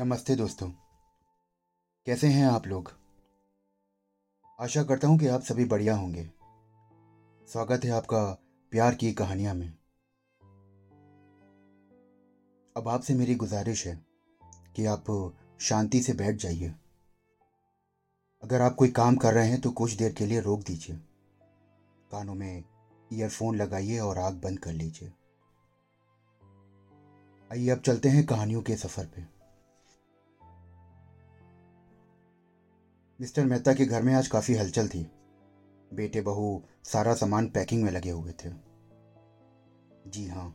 नमस्ते दोस्तों। कैसे हैं आप लोग? आशा करता हूँ कि आप सभी बढ़िया होंगे। स्वागत है आपका प्यार की कहानियाँ में। अब आपसे मेरी गुजारिश है कि आप शांति से बैठ जाइए। अगर आप कोई काम कर रहे हैं तो कुछ देर के लिए रोक दीजिए। कानों में ईयरफोन लगाइए और आग बंद कर लीजिए। आइए, अब चलते हैं कहानियों के सफ़र पे। मिस्टर मेहता के घर में आज काफ़ी हलचल थी। बेटे, बहू, सारा सामान पैकिंग में लगे हुए थे। जी हाँ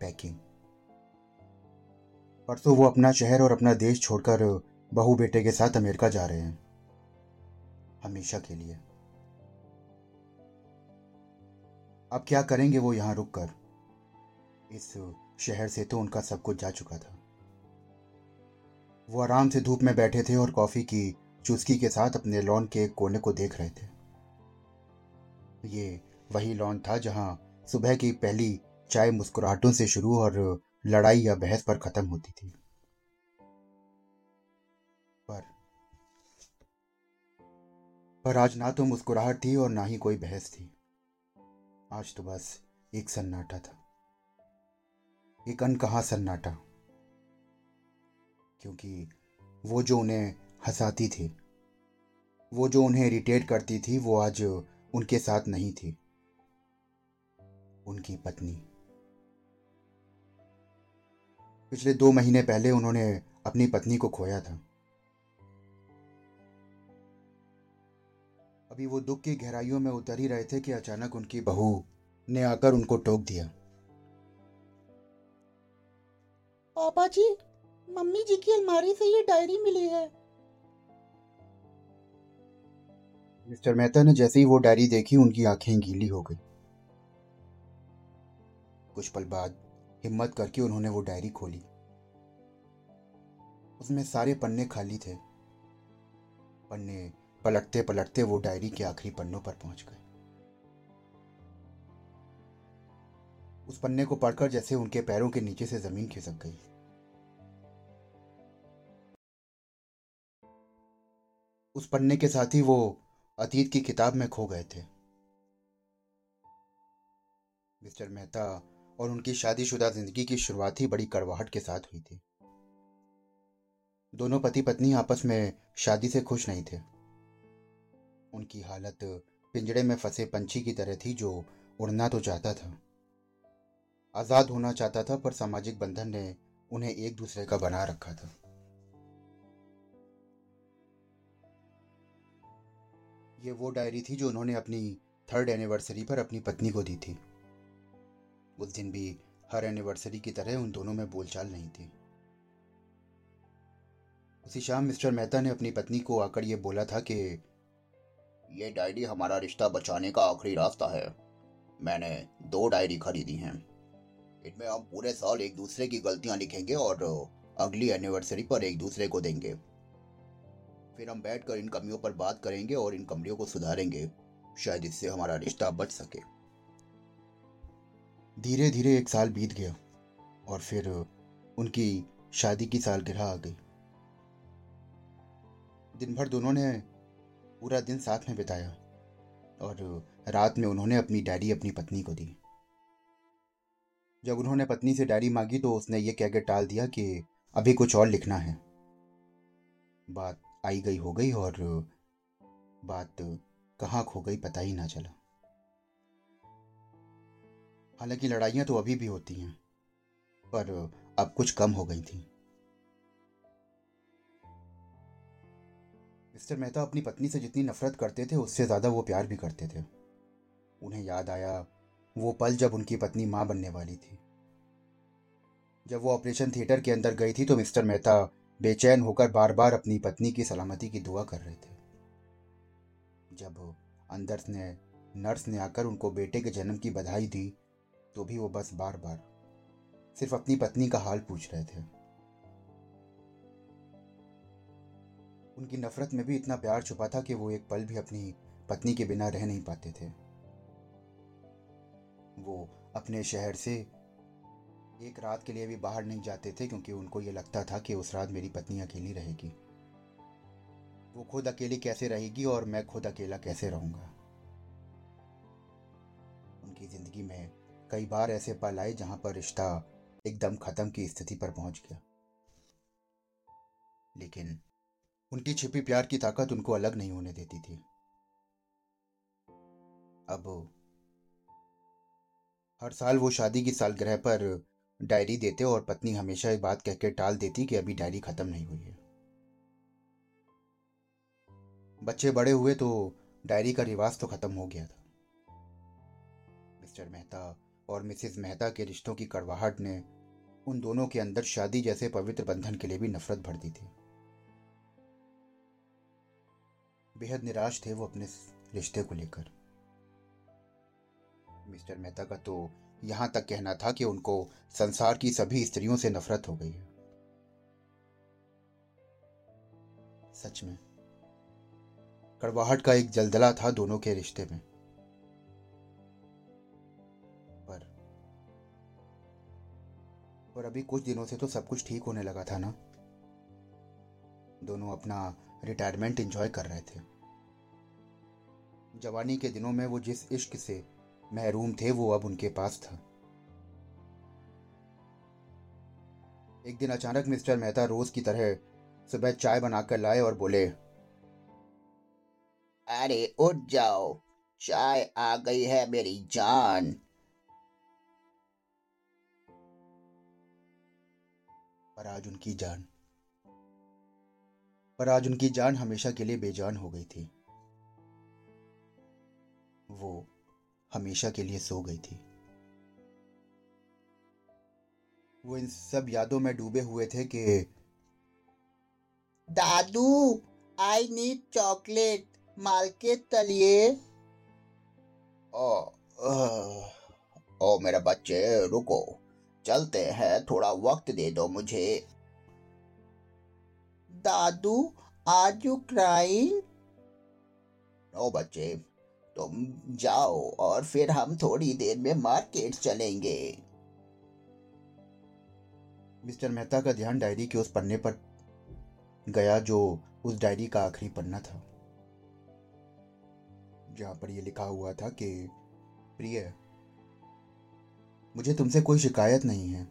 पैकिंग। परसों वो अपना शहर और अपना देश छोड़कर बहू बेटे के साथ अमेरिका जा रहे हैं। हमेशा के लिए। अब क्या करेंगे वो यहाँ रुककर? इस शहर से तो उनका सब कुछ जा चुका था। वो आराम से धूप में बैठे थे और कॉफ़ी की चुस्की के साथ अपने लॉन के कोने को देख रहे थे। ये वही लॉन था जहाँ सुबह की पहली चाय मुस्कुराहटों से शुरू और लड़ाई या बहस पर खत्म होती थी। पर पर आज ना तो मुस्कुराहट थी और ना ही कोई बहस थी। आज तो बस एक सन्नाटा था। एक अनकहा सन्नाटा। क्योंकि वो जो उन्हें हंसाती थी। वो जो उन्हें इरिटेट करती थी, वो आज उनके साथ नहीं थी। उनकी पत्नी। पिछले दो महीने पहले उन्होंने अपनी पत्नी को खोया था। अभी वो दुख की गहराइयों में उतर ही रहे थे कि अचानक उनकी बहू ने आकर उनको टोक दिया। पापा जी, मम्मी जी की अलमारी से ये डायरी मिली है। मिस्टर मेहता ने जैसे ही वो डायरी देखी, उनकी आँखें गीली हो गई। कुछ पल बाद हिम्मत करके उन्होंने वो डायरी खोली। उसमें सारे पन्ने खाली थे। पन्ने पलटते पलटते वो डायरी के आखिरी पन्नों पर पहुँच गए। उस पन्ने को पढ़कर जैसे उनके पैरों के नीचे से ज़मीन खिसक गई। उस पन्ने के साथ ही वो अतीत की किताब में खो गए थे। मिस्टर मेहता और उनकी शादीशुदा ज़िंदगी की शुरुआत ही बड़ी कड़वाहट के साथ हुई थी। दोनों पति पत्नी आपस में शादी से खुश नहीं थे। उनकी हालत पिंजड़े में फंसे पंछी की तरह थी जो उड़ना तो चाहता था। आज़ाद होना चाहता था पर सामाजिक बंधन ने उन्हें एक दूसरे का बना रखा था। ये वो डायरी थी जो उन्होंने अपनी थर्ड एनिवर्सरी पर अपनी पत्नी को दी थी। उस दिन भी हर एनिवर्सरी की तरह उन दोनों में बोलचाल नहीं थी। उसी शाम मिस्टर मेहता ने अपनी पत्नी को आकर ये बोला था कि, ये डायरी हमारा रिश्ता बचाने का आखिरी रास्ता है। मैंने दो डायरी खरीदी हैं। इनमें हम पूरे साल एक दूसरे की गलतियाँ लिखेंगे और अगली एनिवर्सरी पर एक दूसरे को देंगे। फिर हम बैठकर इन कमियों पर बात करेंगे और इन कमियों को सुधारेंगे, शायद इससे हमारा रिश्ता बच सके। धीरे धीरे एक साल बीत गया और फिर उनकी शादी की सालगिरह आ गई। दिन भर दोनों ने पूरा दिन साथ में बिताया और रात में उन्होंने अपनी डायरी अपनी पत्नी को दी। जब उन्होंने पत्नी से डायरी मांगी तो उसने ये कहकर टाल दिया कि अभी कुछ और लिखना है। बात आई गई हो गई और बात कहाँ खो गई पता ही ना चला। हालाँकि लड़ाइयाँ तो अभी भी होती हैं, पर अब कुछ कम हो गई थी। मिस्टर मेहता अपनी पत्नी से जितनी नफरत करते थे, उससे ज़्यादा वो प्यार भी करते थे। उन्हें याद आया, वो पल जब उनकी पत्नी माँ बनने वाली थी। जब वो ऑपरेशन थिएटर के अंदर गई थी तो मिस्टर मेहता बेचैन होकर बार बार अपनी पत्नी की सलामती की दुआ कर रहे थे। जब अंदर ने नर्स ने आकर उनको बेटे के जन्म की बधाई दी तो भी वो बस बार बार सिर्फ़ अपनी पत्नी का हाल पूछ रहे थे। उनकी नफरत में भी इतना प्यार छुपा था कि वो एक पल भी अपनी पत्नी के बिना रह नहीं पाते थे। वो अपने शहर से एक रात के लिए भी बाहर नहीं जाते थे क्योंकि उनको ये लगता था कि उस रात मेरी पत्नी अकेली रहेगी। वो खुद अकेली कैसे रहेगी और मैं खुद अकेला कैसे रहूँगा? उनकी ज़िंदगी में कई बार ऐसे पल आए जहाँ पर रिश्ता एकदम खत्म की स्थिति पर पहुँच गया। लेकिन उनकी छिपी प्यार की ताकत उनको अलग नहीं होने देती थी। अब हर साल वो शादी की सालगिरह पर डायरी देते और पत्नी हमेशा एक बात कहकर टाल देती कि अभी डायरी खत्म नहीं हुई है। बच्चे बड़े हुए तो डायरी का रिवाज तो खत्म हो गया था। मिस्टर मेहता और मिसेस मेहता के रिश्तों की कड़वाहट ने उन दोनों के अंदर शादी जैसे पवित्र बंधन के लिए भी नफरत भर दी थी। बेहद निराश थे वो अपने रिश्ते को लेकर। मिस्टर मेहता का तो यहाँ तक कहना था कि उनको संसार की सभी स्त्रियों से नफरत हो गई है। सच में। कड़वाहट का एक जलदला था दोनों के रिश्ते में। पर पर अभी कुछ दिनों से तो सब कुछ ठीक होने लगा था ना? दोनों अपना रिटायरमेंट एंजॉय कर रहे थे। जवानी के दिनों में वो जिस इश्क से महरूम थे, वो अब उनके पास था। एक दिन अचानक मिस्टर मेहता रोज की तरह सुबह चाय बनाकर लाए और बोले, अरे, उठ जाओ। चाय आ गई है मेरी जान। पर आज उनकी जान, पर आज उनकी जान हमेशा के लिए बेजान हो गई थी। वो हमेशा के लिए सो गई थी। वो इन सब यादों में डूबे हुए थे कि दादू आई नीड चॉकलेट मालके तलिए। ओ ओ मेरे बच्चे रुको। चलते हैं थोड़ा वक्त दे दो मुझे। दादू आज यू क्राइंग नो बच्चे तुम जाओ और फिर हम थोड़ी देर में मार्केट चलेंगे। मिस्टर मेहता का ध्यान डायरी के उस पन्ने पर गया जो उस डायरी का आखिरी पन्ना था। जहाँ पर यह लिखा हुआ था कि, प्रिय, मुझे तुमसे कोई शिकायत नहीं है।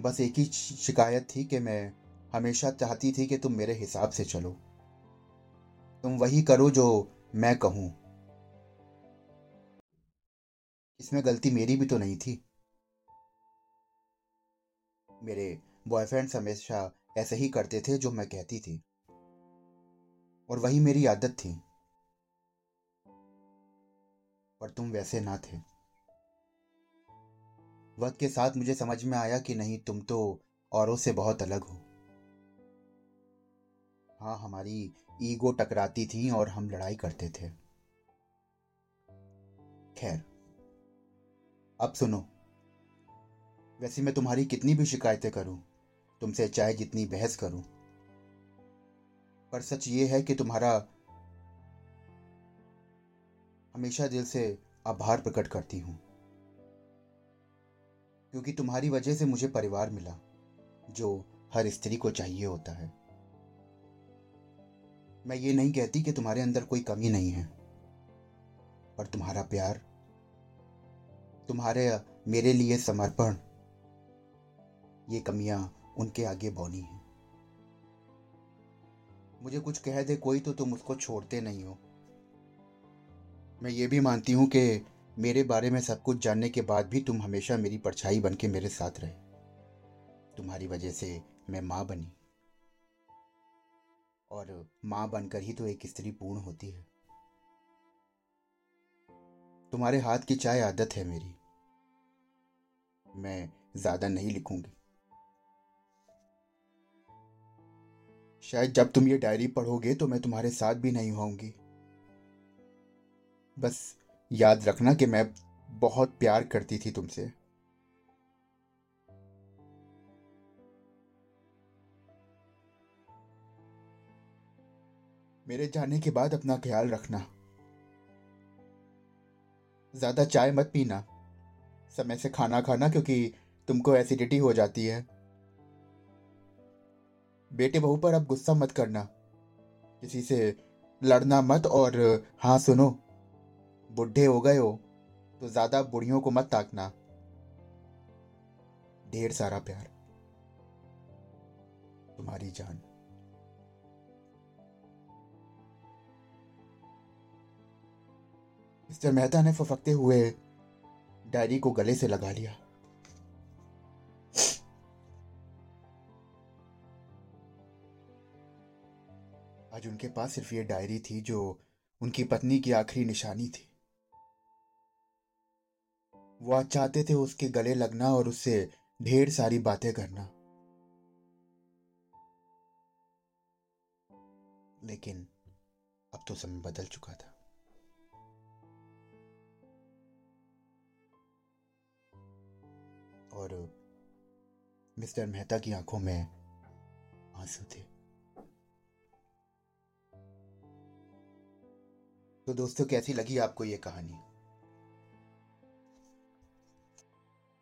बस एक ही शिकायत थी कि मैं हमेशा चाहती थी कि तुम मेरे हिसाब से चलो। तुम वही करो जो मैं कहूँ, इसमें गलती मेरी भी तो नहीं थी। मेरे बॉयफ्रेंड्स हमेशा ऐसे ही करते थे जो मैं कहती थी। और वही मेरी आदत थी। पर तुम वैसे ना थे। वक्त के साथ मुझे समझ में आया कि नहीं, तुम तो औरों से बहुत अलग हो। हाँ हमारी ईगो टकराती थी और हम लड़ाई करते थे। खैर, अब सुनो। वैसे मैं तुम्हारी कितनी भी शिकायतें करूँ, तुमसे चाहे जितनी बहस करूँ, पर सच ये है कि तुम्हारा हमेशा दिल से आभार प्रकट करती हूँ, क्योंकि तुम्हारी वजह से मुझे परिवार मिला, जो हर स्त्री को चाहिए होता है। मैं ये नहीं कहती कि तुम्हारे अंदर कोई कमी नहीं है, पर तुम्हारा प्यार, तुम्हारे, मेरे लिए समर्पण, ये कमियाँ उनके आगे बौनी हैं। मुझे कुछ कह दे, कोई तो तुम उसको छोड़ते नहीं हो। मैं ये भी मानती हूँ कि मेरे बारे में सब कुछ जानने के बाद भी तुम हमेशा मेरी परछाई बन के मेरे साथ रहे। तुम्हारी वजह से मैं माँ बनी। और माँ बनकर ही तो एक स्त्री पूर्ण होती है। तुम्हारे हाथ की चाय आदत है मेरी। मैं ज़्यादा नहीं लिखूँगी। शायद जब तुम ये डायरी पढ़ोगे तो मैं तुम्हारे साथ भी नहीं होंगी बस याद रखना कि मैं बहुत प्यार करती थी तुमसे। मेरे जाने के बाद अपना ख्याल रखना। ज़्यादा चाय मत पीना। समय से खाना खाना क्योंकि तुमको एसिडिटी हो जाती है। बेटे बहू पर अब गुस्सा मत करना। किसी से लड़ना मत और हाँ सुनो, बुढ़े हो गए हो तो ज़्यादा बुढ़ियों को मत ताकना। ढेर सारा प्यार। तुम्हारी जान। मिस्टर मेहता ने फफकते हुए डायरी को गले से लगा लिया। आज उनके पास सिर्फ़ ये डायरी थी जो उनकी पत्नी की आखिरी निशानी थी। वो आज चाहते थे उसके गले लगना और उससे ढेर सारी बातें करना। लेकिन अब तो समय बदल चुका था। और मिस्टर मेहता की आँखों में आँसू थे। तो दोस्तों, कैसी लगी आपको ये कहानी?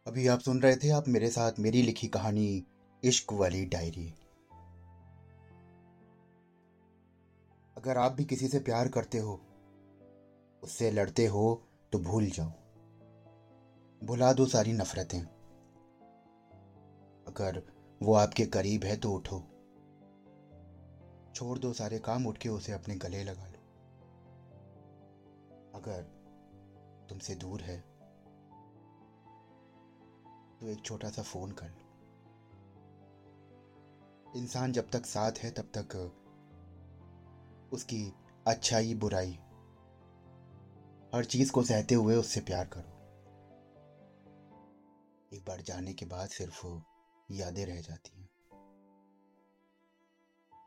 अभी आप सुन रहे थे आप मेरे साथ मेरी लिखी कहानी, इश्क वाली डायरी। अगर आप भी किसी से प्यार करते हो, उससे लड़ते हो तो भूल जाओ। भुला दो सारी नफरतें। अगर वो आपके करीब है तो उठो। छोड़ दो सारे काम, उठ के उसे अपने गले लगा लो। अगर तुमसे दूर है तो एक छोटा सा फ़ोन कर लो। इंसान जब तक साथ है, तब तक उसकी अच्छाई, बुराई, हर चीज़ को सहते हुए उससे प्यार करो। एक बार जाने के बाद सिर्फ़ यादें रह जाती हैं।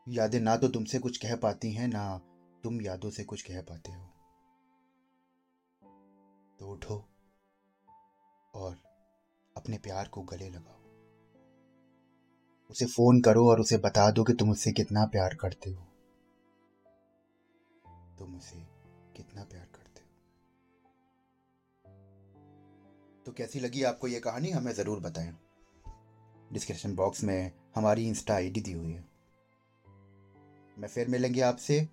यादें ना तो तुमसे कुछ कह पाती हैं, ना तुम यादों से कुछ कह पाते हो। तो उठो और अपने प्यार को गले लगाओ। उसे फ़ोन करो और उसे बता दो कि तुम उससे कितना प्यार करते हो। तुम उसे कितना प्यार करते हो। तो कैसी लगी आपको यह कहानी? हमें ज़रूर बताएँ। डिस्क्रिप्शन बॉक्स में हमारी इंस्टा आईडी दी हुई है। मैं फिर मिलेंगे आपसे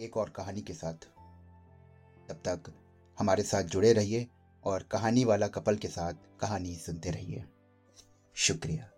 एक और कहानी के साथ। तब तक हमारे साथ जुड़े रहिए और कहानी वाला कपल के साथ कहानी सुनते रहिए। शुक्रिया।